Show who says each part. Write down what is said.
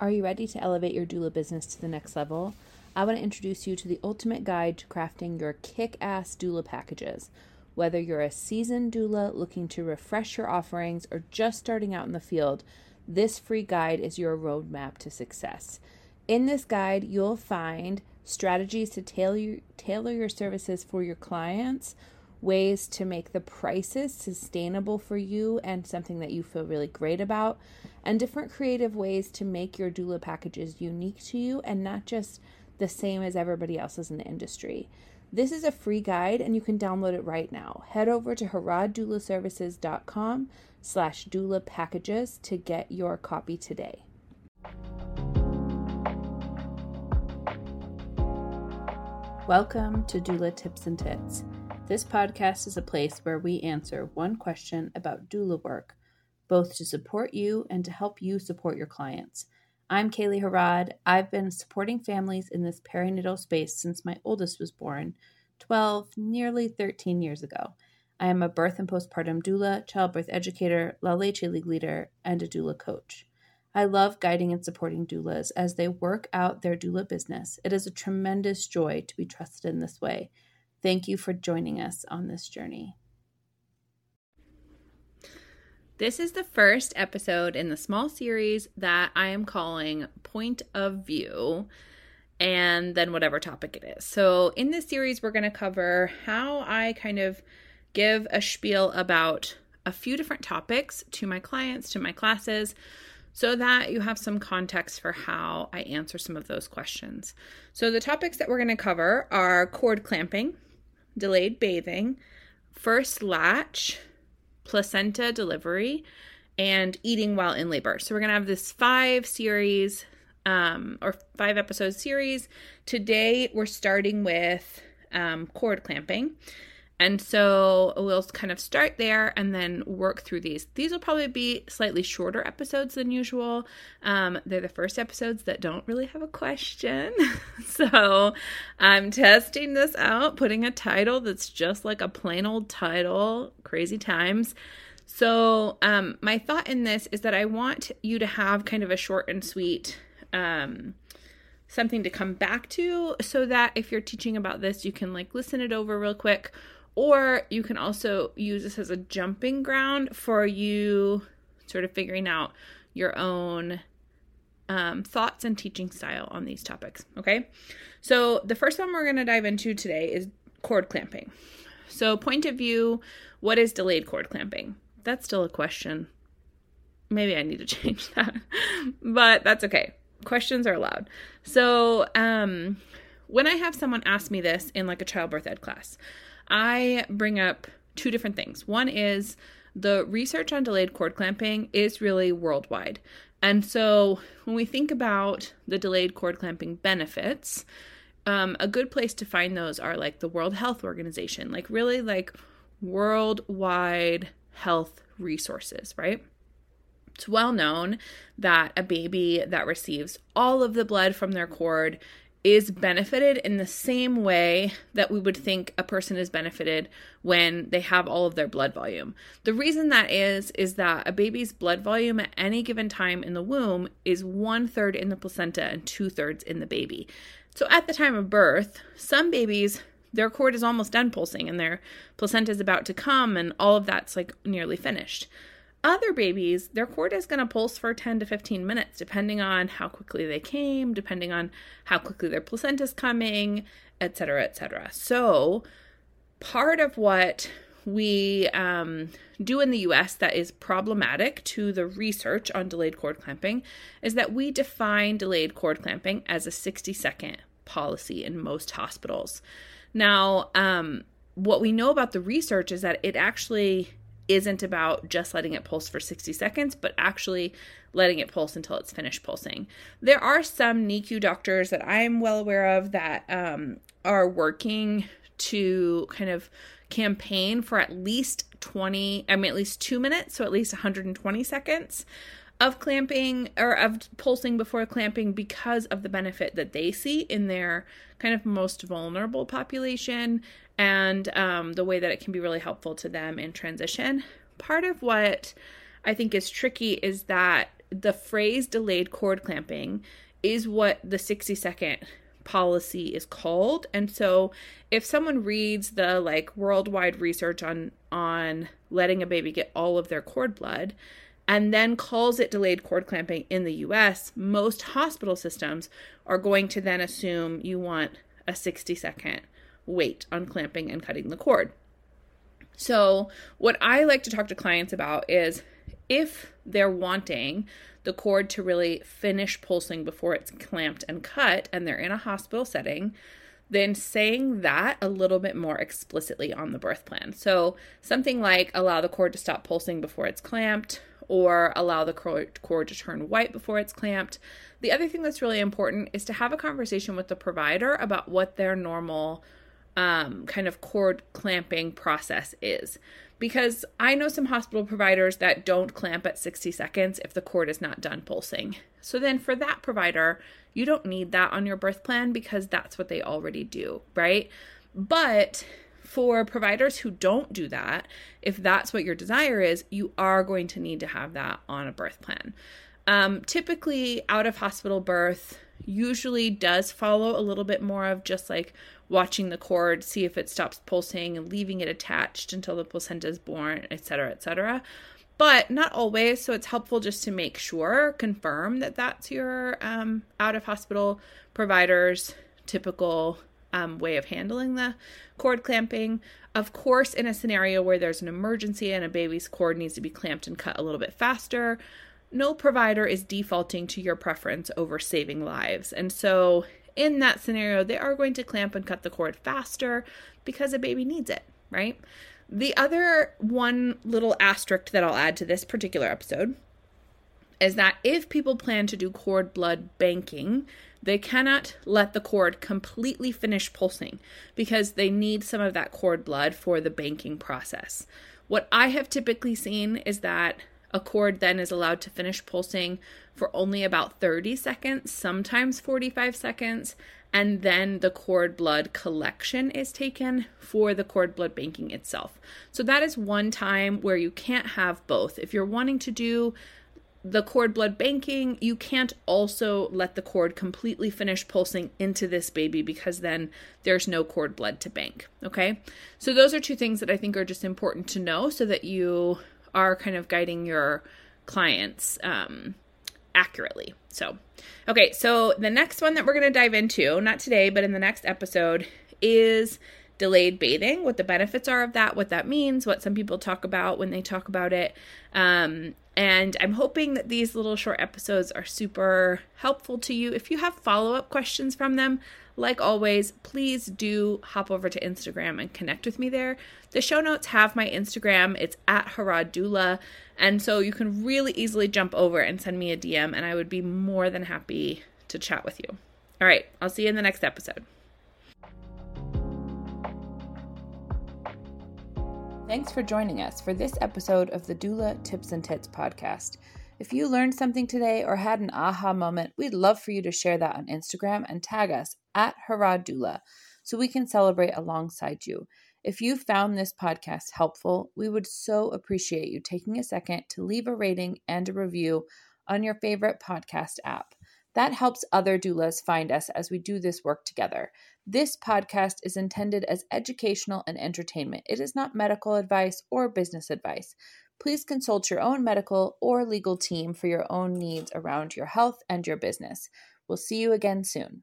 Speaker 1: Are you ready to elevate your doula business to the next level? I want to introduce you to the ultimate guide to crafting your kick ass doula packages. Whether you're a seasoned doula looking to refresh your offerings or just starting out in the field, this free guide is your roadmap to success. In this guide, you'll find strategies to tailor, tailor your services for your clients, ways to make the prices sustainable for you and something that you feel really great about, and different creative ways to make your doula packages unique to you and not just the same as everybody else's in the industry. This is a free guide and you can download it right now. Head over to harroddoulaservices.com slash doula packages to get your copy today. Welcome to Doula Tips and Tits. This podcast is a place where we answer one question about doula work both to support you and to help you support your clients. I'm Kaely Harrod. I've been supporting families in this perinatal space since my oldest was born 12, nearly 13 years ago. I am a birth and postpartum doula, childbirth educator, La Leche League leader, and a doula coach. I love guiding and supporting doulas as they work out their doula business. It is a tremendous joy to be trusted in this way. Thank you for joining us on this journey. This is the first episode in the small series that I am calling Point of View and then whatever topic it is. So, in this series, we're going to cover how I kind of give a spiel about a few different topics to my clients, to my classes, so that you have some context for how I answer some of those questions. So, the topics that we're going to cover are cord clamping, delayed bathing, first latch, placenta delivery, and eating while in labor. So we're going to have this five series um, or five episode series. Today we're starting with um, cord clamping. And so we'll kind of start there and then work through these. These will probably be slightly shorter episodes than usual. Um, they're the first episodes that don't really have a question. so I'm testing this out, putting a title that's just like a plain old title, Crazy Times. So, um, my thought in this is that I want you to have kind of a short and sweet um, something to come back to so that if you're teaching about this, you can like listen it over real quick or you can also use this as a jumping ground for you sort of figuring out your own um, thoughts and teaching style on these topics. Okay. So the first one we're going to dive into today is cord clamping. So, point of view what is delayed cord clamping? That's still a question. Maybe I need to change that, but that's okay. Questions are allowed. So, um, when I have someone ask me this in like a childbirth ed class, I bring up two different things. One is the research on delayed cord clamping is really worldwide. And so when we think about the delayed cord clamping benefits, um, a good place to find those are like the World Health Organization, like really like worldwide health resources, right? It's well known that a baby that receives all of the blood from their cord is benefited in the same way that we would think a person is benefited when they have all of their blood volume. The reason that is, is that a baby's blood volume at any given time in the womb is one third in the placenta and two thirds in the baby. So at the time of birth, some babies, their cord is almost done pulsing and their placenta is about to come, and all of that's like nearly finished. Other babies, their cord is going to pulse for 10 to 15 minutes, depending on how quickly they came, depending on how quickly their placenta is coming, etc., etc. So, part of what we um, do in the US that is problematic to the research on delayed cord clamping is that we define delayed cord clamping as a 60 second policy in most hospitals. Now, um, what we know about the research is that it actually isn't about just letting it pulse for 60 seconds, but actually letting it pulse until it's finished pulsing. There are some NICU doctors that I'm well aware of that um, are working to kind of campaign for at least 20, I mean, at least two minutes, so at least 120 seconds of clamping or of pulsing before clamping because of the benefit that they see in their kind of most vulnerable population and um, the way that it can be really helpful to them in transition. Part of what I think is tricky is that the phrase delayed cord clamping is what the 60 second policy is called. And so if someone reads the like worldwide research on on letting a baby get all of their cord blood and then calls it delayed cord clamping in the US, most hospital systems are going to then assume you want a 60 second wait on clamping and cutting the cord. So, what I like to talk to clients about is if they're wanting the cord to really finish pulsing before it's clamped and cut and they're in a hospital setting, then saying that a little bit more explicitly on the birth plan. So, something like allow the cord to stop pulsing before it's clamped, or allow the cord to turn white before it's clamped. The other thing that's really important is to have a conversation with the provider about what their normal um, kind of cord clamping process is because I know some hospital providers that don't clamp at 60 seconds if the cord is not done pulsing. So then for that provider, you don't need that on your birth plan because that's what they already do, right? But for providers who don't do that, if that's what your desire is, you are going to need to have that on a birth plan. Um, typically, out of hospital birth usually does follow a little bit more of just like watching the cord, see if it stops pulsing and leaving it attached until the placenta is born, etc., etc. But not always, so it's helpful just to make sure, confirm that that's your um, out of hospital provider's typical um, way of handling the cord clamping. Of course, in a scenario where there's an emergency and a baby's cord needs to be clamped and cut a little bit faster, no provider is defaulting to your preference over saving lives. And so in that scenario, they are going to clamp and cut the cord faster because a baby needs it, right? The other one little asterisk that I'll add to this particular episode is that if people plan to do cord blood banking, they cannot let the cord completely finish pulsing because they need some of that cord blood for the banking process. What I have typically seen is that a cord then is allowed to finish pulsing for only about 30 seconds, sometimes 45 seconds, and then the cord blood collection is taken for the cord blood banking itself. So that is one time where you can't have both. If you're wanting to do the cord blood banking, you can't also let the cord completely finish pulsing into this baby because then there's no cord blood to bank. Okay. So, those are two things that I think are just important to know so that you are kind of guiding your clients um, accurately. So, okay, so the next one that we're going to dive into, not today, but in the next episode, is delayed bathing, what the benefits are of that, what that means, what some people talk about when they talk about it. Um, and I'm hoping that these little short episodes are super helpful to you. If you have follow up questions from them, like always, please do hop over to Instagram and connect with me there. The show notes have my Instagram, it's at Harroddoula. And so you can really easily jump over and send me a DM, and I would be more than happy to chat with you. All right, I'll see you in the next episode. Thanks for joining us for this episode of the Doula Tips and Tits podcast. If you learned something today or had an aha moment, we'd love for you to share that on Instagram and tag us at Harrod Doula so we can celebrate alongside you. If you found this podcast helpful, we would so appreciate you taking a second to leave a rating and a review on your favorite podcast app. That helps other doulas find us as we do this work together. This podcast is intended as educational and entertainment. It is not medical advice or business advice. Please consult your own medical or legal team for your own needs around your health and your business. We'll see you again soon.